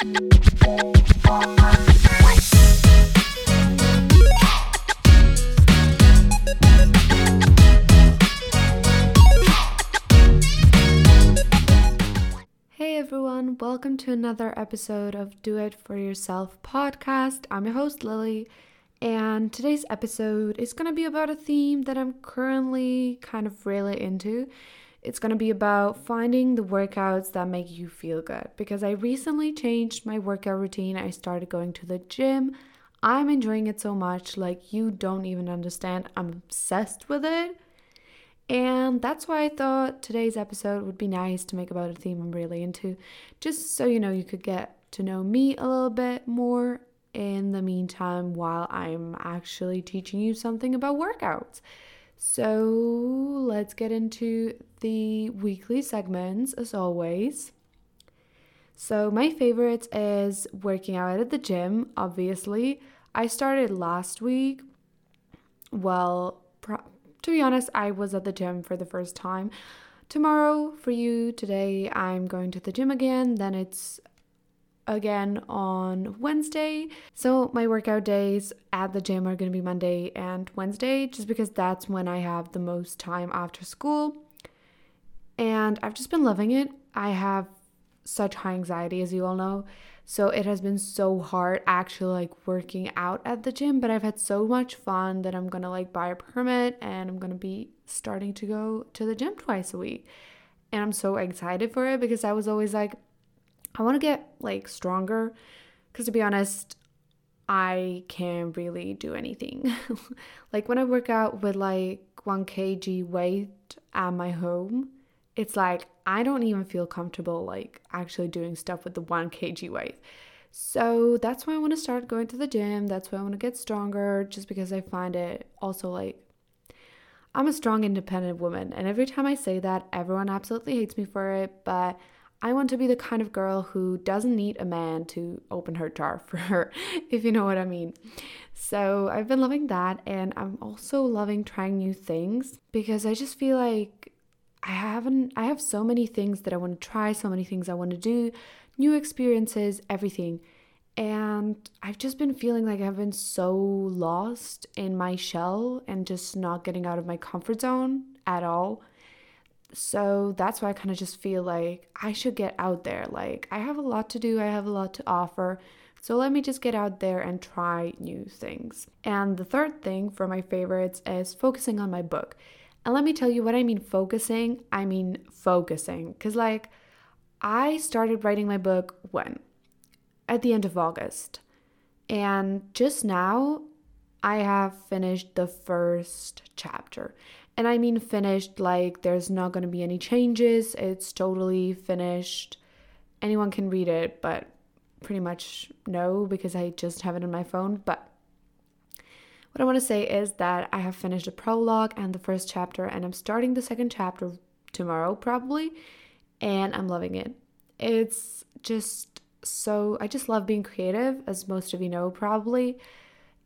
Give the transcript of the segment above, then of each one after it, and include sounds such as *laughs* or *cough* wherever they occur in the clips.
Hey everyone, welcome to another episode of Do It For Yourself podcast. I'm your host, Lily, and today's episode is going to be about a theme that I'm currently kind of really into. It's going to be about finding the workouts that make you feel good because I recently changed my workout routine. I started going to the gym. I'm enjoying it so much, like, you don't even understand. I'm obsessed with it. And that's why I thought today's episode would be nice to make about a theme I'm really into, just so you know you could get to know me a little bit more in the meantime while I'm actually teaching you something about workouts. So let's get into the weekly segments as always. So, my favorite is working out at the gym, obviously. I started last week. Well, pro- to be honest, I was at the gym for the first time. Tomorrow, for you, today, I'm going to the gym again. Then it's again on Wednesday. So, my workout days at the gym are going to be Monday and Wednesday, just because that's when I have the most time after school. And I've just been loving it. I have such high anxiety, as you all know. So it has been so hard actually like working out at the gym, but I've had so much fun that I'm gonna like buy a permit and I'm gonna be starting to go to the gym twice a week. And I'm so excited for it because I was always like, I wanna get like stronger. Because to be honest, I can't really do anything. *laughs* like when I work out with like 1 kg weight at my home, it's like I don't even feel comfortable like actually doing stuff with the 1 kg weight. So that's why I want to start going to the gym. That's why I want to get stronger just because I find it also like I'm a strong independent woman and every time I say that everyone absolutely hates me for it, but I want to be the kind of girl who doesn't need a man to open her jar *laughs* for her, if you know what I mean. So I've been loving that, and I'm also loving trying new things because I just feel like I haven't I have so many things that I want to try, so many things I want to do, new experiences, everything. And I've just been feeling like I've been so lost in my shell and just not getting out of my comfort zone at all. So that's why I kind of just feel like I should get out there. Like I have a lot to do, I have a lot to offer. So let me just get out there and try new things. And the third thing for my favorites is focusing on my book. And let me tell you what I mean focusing. I mean focusing. Because, like, I started writing my book when? At the end of August. And just now, I have finished the first chapter. And I mean finished, like, there's not going to be any changes. It's totally finished. Anyone can read it, but pretty much no, because I just have it on my phone. But what I want to say is that I have finished the prologue and the first chapter, and I'm starting the second chapter tomorrow, probably, and I'm loving it. It's just so, I just love being creative, as most of you know, probably,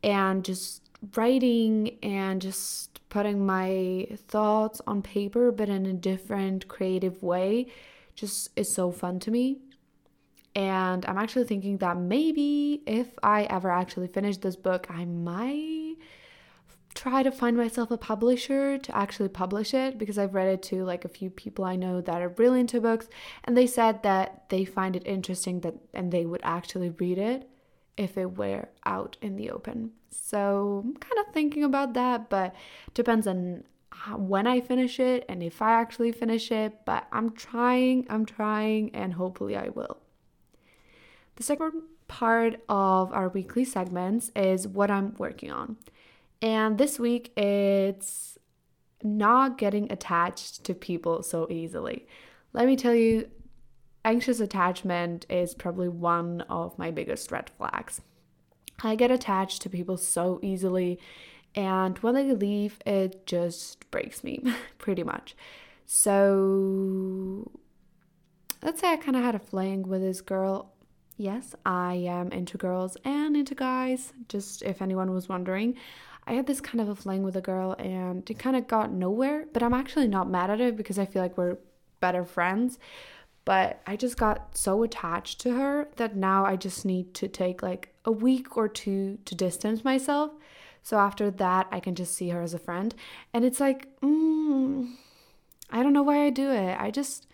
and just writing and just putting my thoughts on paper, but in a different creative way, just is so fun to me. And I'm actually thinking that maybe if I ever actually finish this book, I might try to find myself a publisher to actually publish it because I've read it to like a few people I know that are really into books and they said that they find it interesting that and they would actually read it if it were out in the open. So I'm kind of thinking about that, but depends on when I finish it and if I actually finish it, but I'm trying, I'm trying and hopefully I will. The second part of our weekly segments is what I'm working on. And this week it's not getting attached to people so easily. Let me tell you, anxious attachment is probably one of my biggest red flags. I get attached to people so easily, and when they leave, it just breaks me *laughs* pretty much. So, let's say I kind of had a fling with this girl Yes, I am into girls and into guys, just if anyone was wondering. I had this kind of a fling with a girl and it kind of got nowhere, but I'm actually not mad at it because I feel like we're better friends. But I just got so attached to her that now I just need to take like a week or two to distance myself. So after that, I can just see her as a friend. And it's like, mm, I don't know why I do it. I just,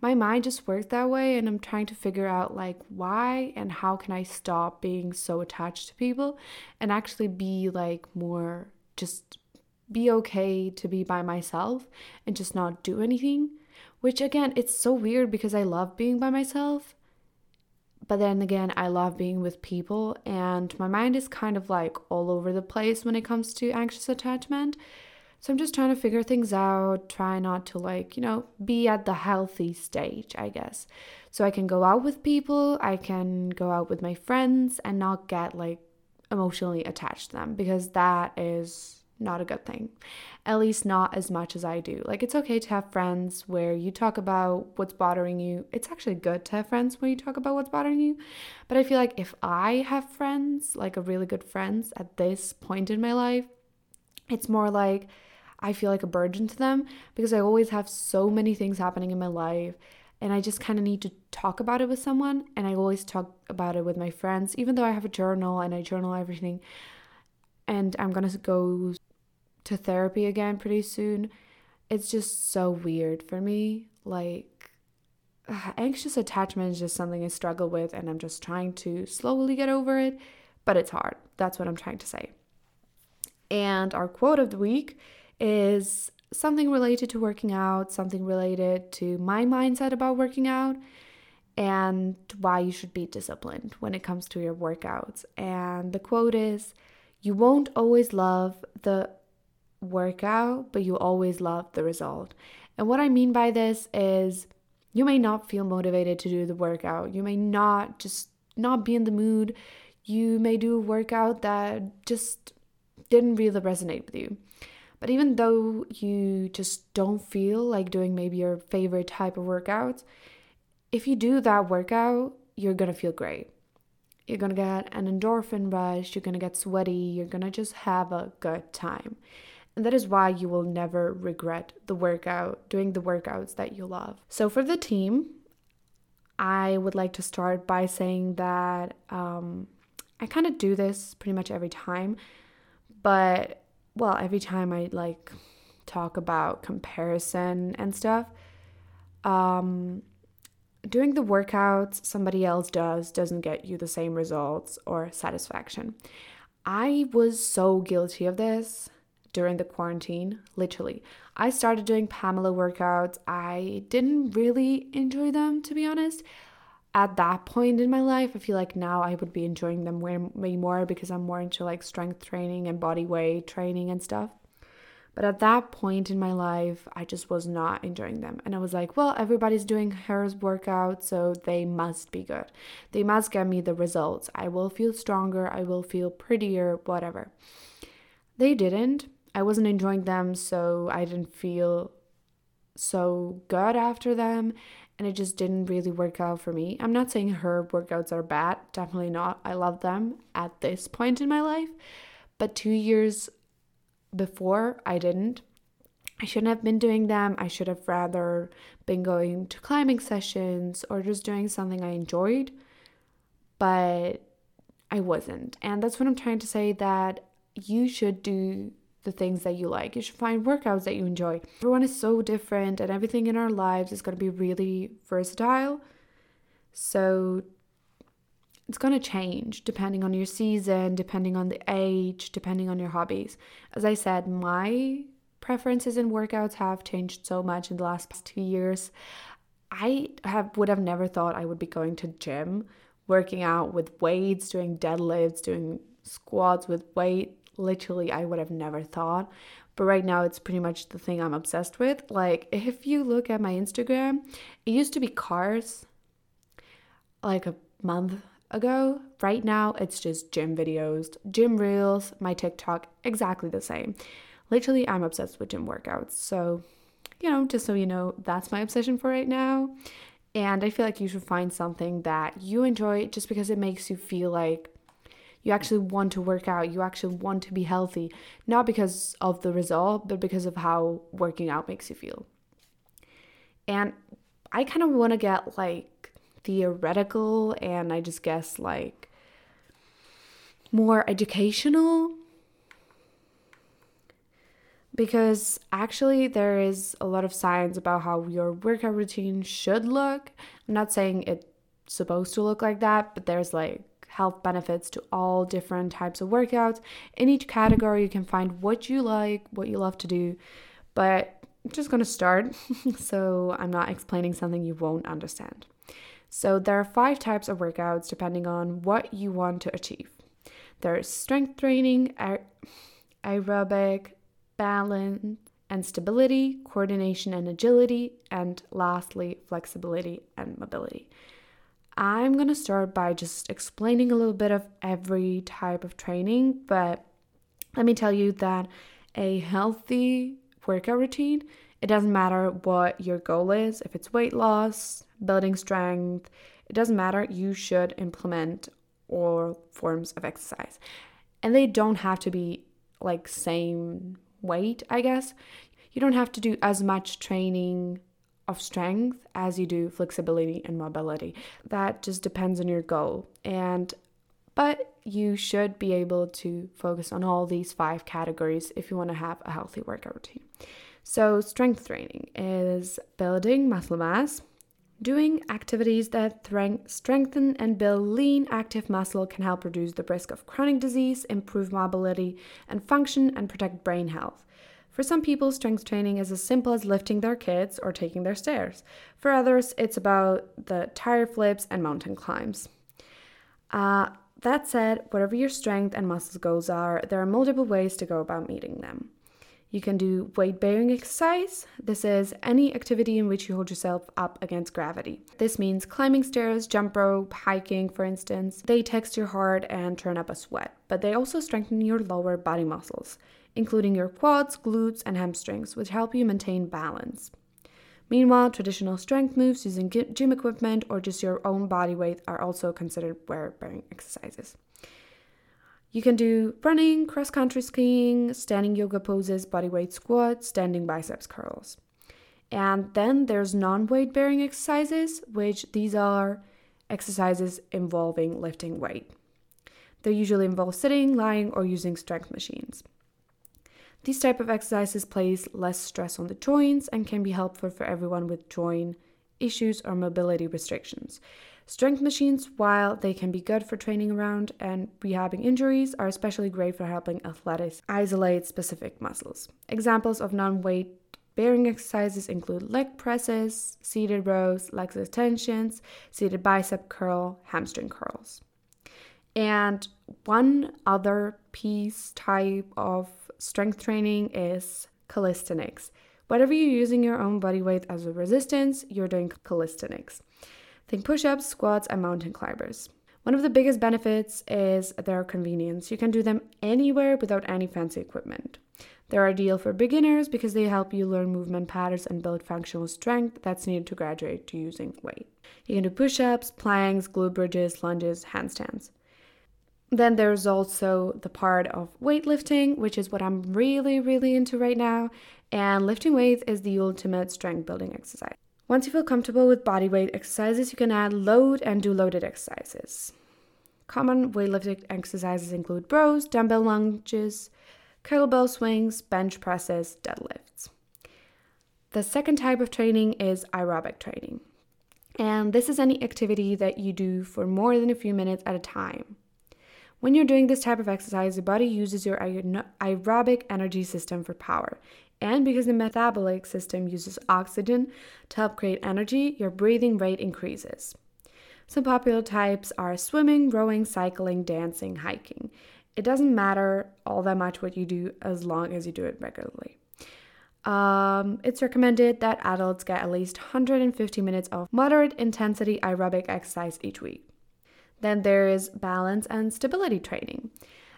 my mind just works that way. And I'm trying to figure out like why and how can I stop being so attached to people and actually be like more just be okay to be by myself and just not do anything. Which again, it's so weird because I love being by myself. But then again, I love being with people, and my mind is kind of like all over the place when it comes to anxious attachment. So I'm just trying to figure things out, try not to like, you know, be at the healthy stage, I guess. So I can go out with people, I can go out with my friends and not get like emotionally attached to them because that is not a good thing. At least not as much as I do. Like it's okay to have friends where you talk about what's bothering you. It's actually good to have friends where you talk about what's bothering you. But I feel like if I have friends, like a really good friends at this point in my life, it's more like I feel like a burden to them because I always have so many things happening in my life and I just kind of need to talk about it with someone. And I always talk about it with my friends, even though I have a journal and I journal everything. And I'm gonna go to therapy again pretty soon. It's just so weird for me. Like, *sighs* anxious attachment is just something I struggle with, and I'm just trying to slowly get over it, but it's hard. That's what I'm trying to say. And our quote of the week is something related to working out, something related to my mindset about working out, and why you should be disciplined when it comes to your workouts. And the quote is You won't always love the workout, but you always love the result. And what I mean by this is you may not feel motivated to do the workout, you may not just not be in the mood. You may do a workout that just didn't really resonate with you. But even though you just don't feel like doing maybe your favorite type of workouts, if you do that workout, you're gonna feel great. You're gonna get an endorphin rush, you're gonna get sweaty, you're gonna just have a good time. And that is why you will never regret the workout, doing the workouts that you love. So, for the team, I would like to start by saying that um, I kind of do this pretty much every time, but well, every time I like talk about comparison and stuff, um, doing the workouts somebody else does doesn't get you the same results or satisfaction. I was so guilty of this during the quarantine, literally. I started doing Pamela workouts. I didn't really enjoy them, to be honest at that point in my life, I feel like now I would be enjoying them way, more because I'm more into like strength training and body weight training and stuff. But at that point in my life, I just was not enjoying them. And I was like, well, everybody's doing her workout, so they must be good. They must get me the results. I will feel stronger, I will feel prettier, whatever. They didn't. I wasn't enjoying them, so I didn't feel so good after them and it just didn't really work out for me. I'm not saying her workouts are bad, definitely not. I love them at this point in my life, but 2 years before I didn't. I shouldn't have been doing them. I should have rather been going to climbing sessions or just doing something I enjoyed, but I wasn't. And that's what I'm trying to say that you should do the things that you like. You should find workouts that you enjoy. Everyone is so different, and everything in our lives is going to be really versatile. So it's going to change depending on your season, depending on the age, depending on your hobbies. As I said, my preferences in workouts have changed so much in the last two years. I have would have never thought I would be going to gym, working out with weights, doing deadlifts, doing squats with weight literally I would have never thought. But right now it's pretty much the thing I'm obsessed with. Like if you look at my Instagram, it used to be cars like a month ago. Right now it's just gym videos, gym reels, my TikTok, exactly the same. Literally I'm obsessed with gym workouts. So, you know, just so you know, that's my obsession for right now. And I feel like you should find something that you enjoy just because it makes you feel like you actually want to work out, you actually want to be healthy, not because of the result, but because of how working out makes you feel. And I kind of want to get like theoretical and I just guess like more educational because actually there is a lot of science about how your workout routine should look. I'm not saying it's supposed to look like that, but there's like health benefits to all different types of workouts. In each category, you can find what you like, what you love to do. But I'm just going to start, *laughs* so I'm not explaining something you won't understand. So, there are five types of workouts depending on what you want to achieve there's strength training, aerobic, balance and stability, coordination and agility, and lastly, flexibility and mobility. I'm going to start by just explaining a little bit of every type of training, but let me tell you that a healthy workout routine, it doesn't matter what your goal is, if it's weight loss, building strength, it doesn't matter, you should implement all forms of exercise. And they don't have to be like same weight, I guess. You don't have to do as much training of strength as you do flexibility and mobility. That just depends on your goal. And but you should be able to focus on all these five categories if you want to have a healthy workout routine. So, strength training is building muscle mass. Doing activities that strengthen and build lean, active muscle can help reduce the risk of chronic disease, improve mobility and function, and protect brain health. For some people, strength training is as simple as lifting their kids or taking their stairs. For others, it's about the tire flips and mountain climbs. Uh, that said, whatever your strength and muscle goals are, there are multiple ways to go about meeting them. You can do weight bearing exercise. This is any activity in which you hold yourself up against gravity. This means climbing stairs, jump rope, hiking, for instance. They text your heart and turn up a sweat, but they also strengthen your lower body muscles including your quads, glutes, and hamstrings, which help you maintain balance. Meanwhile, traditional strength moves using gym equipment or just your own body weight are also considered weight bearing exercises. You can do running, cross country skiing, standing yoga poses, bodyweight squats, standing biceps curls. And then there's non weight bearing exercises, which these are exercises involving lifting weight. They usually involve sitting, lying, or using strength machines. These type of exercises place less stress on the joints and can be helpful for everyone with joint issues or mobility restrictions. Strength machines, while they can be good for training around and rehabbing injuries, are especially great for helping athletes isolate specific muscles. Examples of non weight bearing exercises include leg presses, seated rows, leg extensions, seated bicep curl, hamstring curls. And one other piece type of strength training is calisthenics. Whatever you're using your own body weight as a resistance, you're doing calisthenics. Think push ups, squats, and mountain climbers. One of the biggest benefits is their convenience. You can do them anywhere without any fancy equipment. They're ideal for beginners because they help you learn movement patterns and build functional strength that's needed to graduate to using weight. You can do push ups, planks, glute bridges, lunges, handstands. Then there's also the part of weightlifting, which is what I'm really, really into right now. And lifting weights is the ultimate strength building exercise. Once you feel comfortable with body weight exercises, you can add load and do loaded exercises. Common weightlifting exercises include rows, dumbbell lunges, kettlebell swings, bench presses, deadlifts. The second type of training is aerobic training. And this is any activity that you do for more than a few minutes at a time. When you're doing this type of exercise, the body uses your aerobic energy system for power. And because the metabolic system uses oxygen to help create energy, your breathing rate increases. Some popular types are swimming, rowing, cycling, dancing, hiking. It doesn't matter all that much what you do as long as you do it regularly. Um, it's recommended that adults get at least 150 minutes of moderate intensity aerobic exercise each week. Then there is balance and stability training.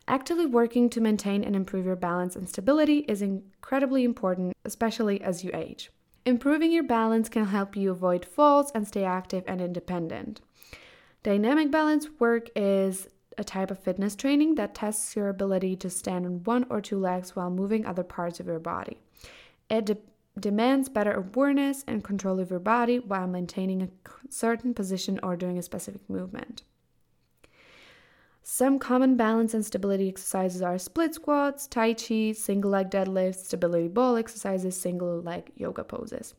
Actively working to maintain and improve your balance and stability is incredibly important, especially as you age. Improving your balance can help you avoid falls and stay active and independent. Dynamic balance work is a type of fitness training that tests your ability to stand on one or two legs while moving other parts of your body. It de- demands better awareness and control of your body while maintaining a certain position or doing a specific movement. Some common balance and stability exercises are split squats, tai chi, single leg deadlifts, stability ball exercises, single leg yoga poses.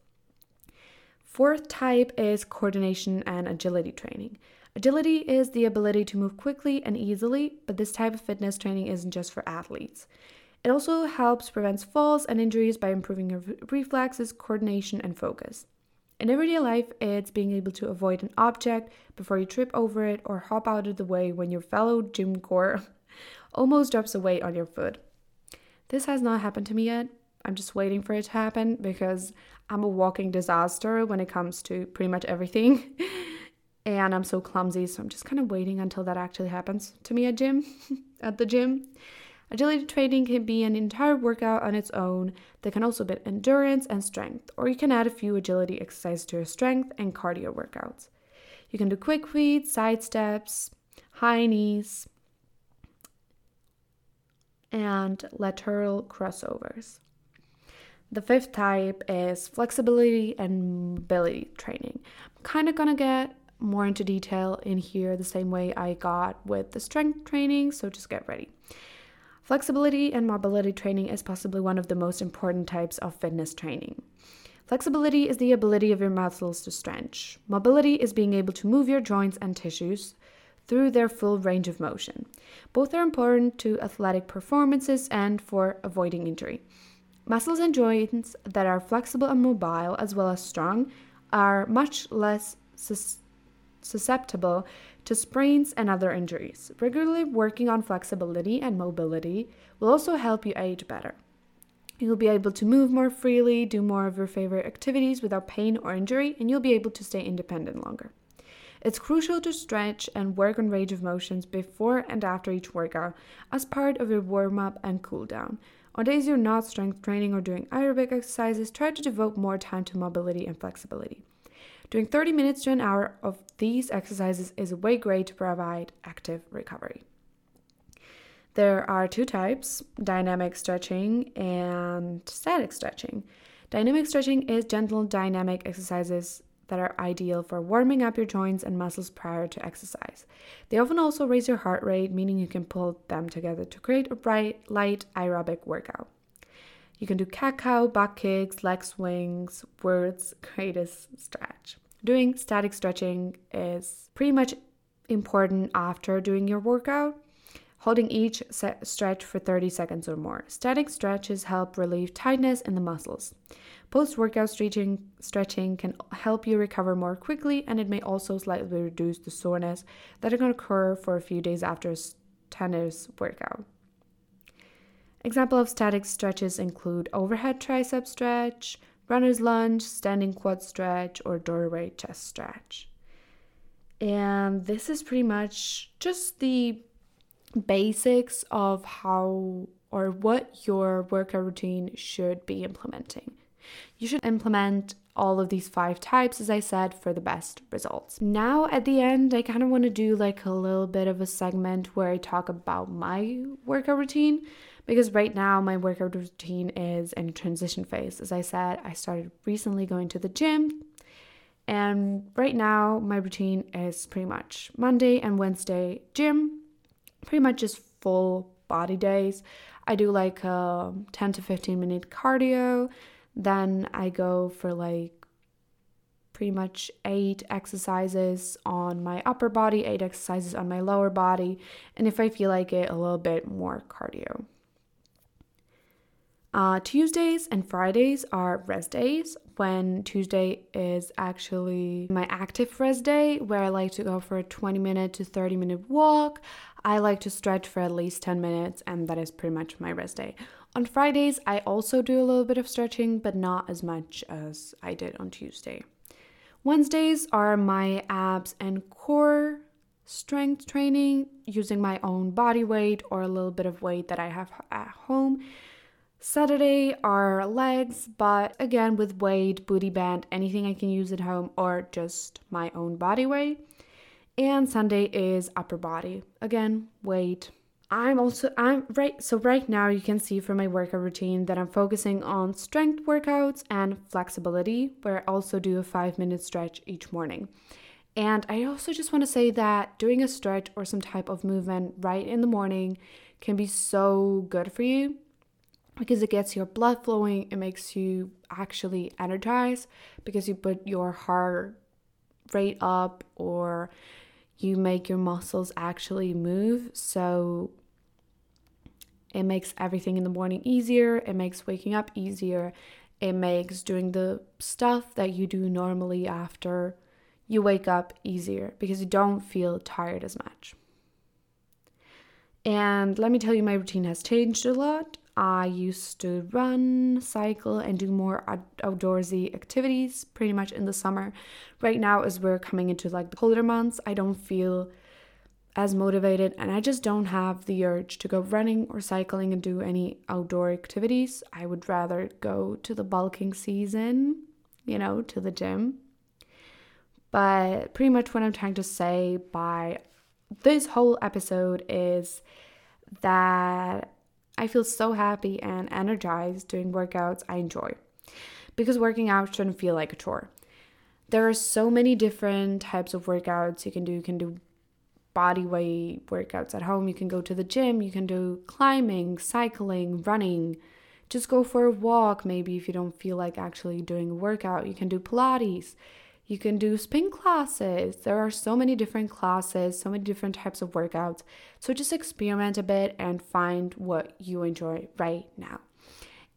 Fourth type is coordination and agility training. Agility is the ability to move quickly and easily, but this type of fitness training isn't just for athletes. It also helps prevent falls and injuries by improving your reflexes, coordination, and focus. In everyday life, it's being able to avoid an object before you trip over it or hop out of the way when your fellow gym core *laughs* almost drops a weight on your foot. This has not happened to me yet. I'm just waiting for it to happen because I'm a walking disaster when it comes to pretty much everything. *laughs* and I'm so clumsy, so I'm just kind of waiting until that actually happens to me at gym *laughs* at the gym. Agility training can be an entire workout on its own that can also be endurance and strength, or you can add a few agility exercises to your strength and cardio workouts. You can do quick feet, side steps, high knees, and lateral crossovers. The fifth type is flexibility and mobility training. I'm kind of gonna get more into detail in here the same way I got with the strength training, so just get ready. Flexibility and mobility training is possibly one of the most important types of fitness training. Flexibility is the ability of your muscles to stretch. Mobility is being able to move your joints and tissues through their full range of motion. Both are important to athletic performances and for avoiding injury. Muscles and joints that are flexible and mobile, as well as strong, are much less sus- susceptible to sprains and other injuries. Regularly working on flexibility and mobility will also help you age better. You'll be able to move more freely, do more of your favorite activities without pain or injury, and you'll be able to stay independent longer. It's crucial to stretch and work on range of motions before and after each workout as part of your warm up and cool down. On days you're not strength training or doing aerobic exercises, try to devote more time to mobility and flexibility. Doing 30 minutes to an hour of these exercises is a way great to provide active recovery. There are two types dynamic stretching and static stretching. Dynamic stretching is gentle dynamic exercises that are ideal for warming up your joints and muscles prior to exercise. They often also raise your heart rate, meaning you can pull them together to create a bright, light aerobic workout. You can do cat cow, back kicks, leg swings, words, *laughs* greatest stretch. Doing static stretching is pretty much important after doing your workout. Holding each stretch for 30 seconds or more. Static stretches help relieve tightness in the muscles. Post workout stretching, stretching can help you recover more quickly, and it may also slightly reduce the soreness that can occur for a few days after a tenuous workout. Example of static stretches include overhead tricep stretch, runner's lunge, standing quad stretch, or doorway chest stretch. And this is pretty much just the basics of how or what your workout routine should be implementing. You should implement all of these five types, as I said, for the best results. Now, at the end, I kind of want to do like a little bit of a segment where I talk about my workout routine because right now my workout routine is in a transition phase. As I said, I started recently going to the gym, and right now my routine is pretty much Monday and Wednesday gym, pretty much just full body days. I do like a 10 to 15 minute cardio, then I go for like pretty much eight exercises on my upper body, eight exercises on my lower body, and if I feel like it, a little bit more cardio. Uh, Tuesdays and Fridays are rest days. When Tuesday is actually my active rest day, where I like to go for a 20 minute to 30 minute walk. I like to stretch for at least 10 minutes, and that is pretty much my rest day. On Fridays, I also do a little bit of stretching, but not as much as I did on Tuesday. Wednesdays are my abs and core strength training using my own body weight or a little bit of weight that I have at home. Saturday are legs, but again with weight, booty band, anything I can use at home or just my own body weight. And Sunday is upper body. Again, weight, I'm also I'm right so right now you can see from my workout routine that I'm focusing on strength workouts and flexibility where I also do a 5 minute stretch each morning. And I also just want to say that doing a stretch or some type of movement right in the morning can be so good for you because it gets your blood flowing, it makes you actually energized because you put your heart rate up or you make your muscles actually move. So it makes everything in the morning easier, it makes waking up easier, it makes doing the stuff that you do normally after you wake up easier because you don't feel tired as much. And let me tell you, my routine has changed a lot. I used to run, cycle, and do more outdoorsy activities pretty much in the summer. Right now, as we're coming into like the colder months, I don't feel as motivated and I just don't have the urge to go running or cycling and do any outdoor activities. I would rather go to the bulking season, you know, to the gym. But pretty much what I'm trying to say by this whole episode is that I feel so happy and energized doing workouts I enjoy because working out shouldn't feel like a chore. There are so many different types of workouts you can do. You can do body weight workouts at home, you can go to the gym, you can do climbing, cycling, running. Just go for a walk, maybe if you don't feel like actually doing a workout. You can do Pilates. You can do spin classes. There are so many different classes, so many different types of workouts. So just experiment a bit and find what you enjoy right now.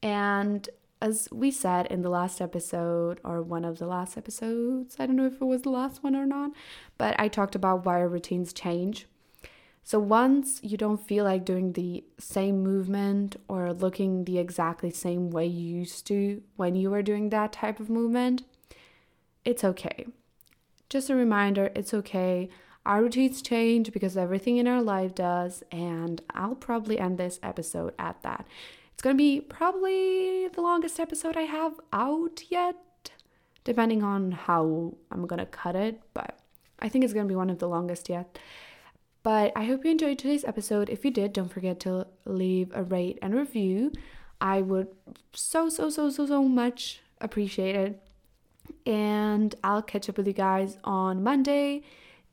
And as we said in the last episode, or one of the last episodes, I don't know if it was the last one or not, but I talked about why our routines change. So once you don't feel like doing the same movement or looking the exactly same way you used to when you were doing that type of movement, it's okay. Just a reminder it's okay. Our routines change because everything in our life does, and I'll probably end this episode at that. It's to be probably the longest episode I have out yet, depending on how I'm to cut it, but I think it's to be one of the longest yet. But I hope you enjoyed today's episode. If you did, don't forget to leave a rate and review. I would so, so, so, so, so much appreciate it and I'll catch up with you guys on Monday.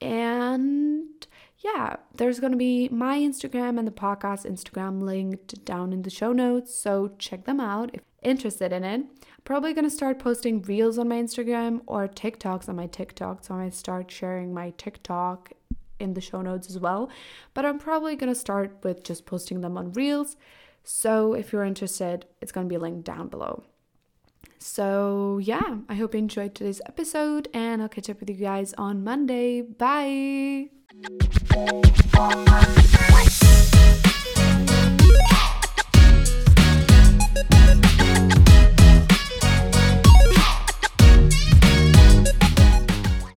And yeah, there's going to be my Instagram and the podcast Instagram linked down in the show notes. So check them out if interested in it. Probably going to start posting reels on my Instagram or TikToks on my TikTok. So I might start sharing my TikTok in the show notes as well. But I'm probably going to start with just posting them on reels. So if you're interested, it's going to be linked down below. So, yeah, I hope you enjoyed today's episode, and I'll catch up with you guys on Monday. Bye.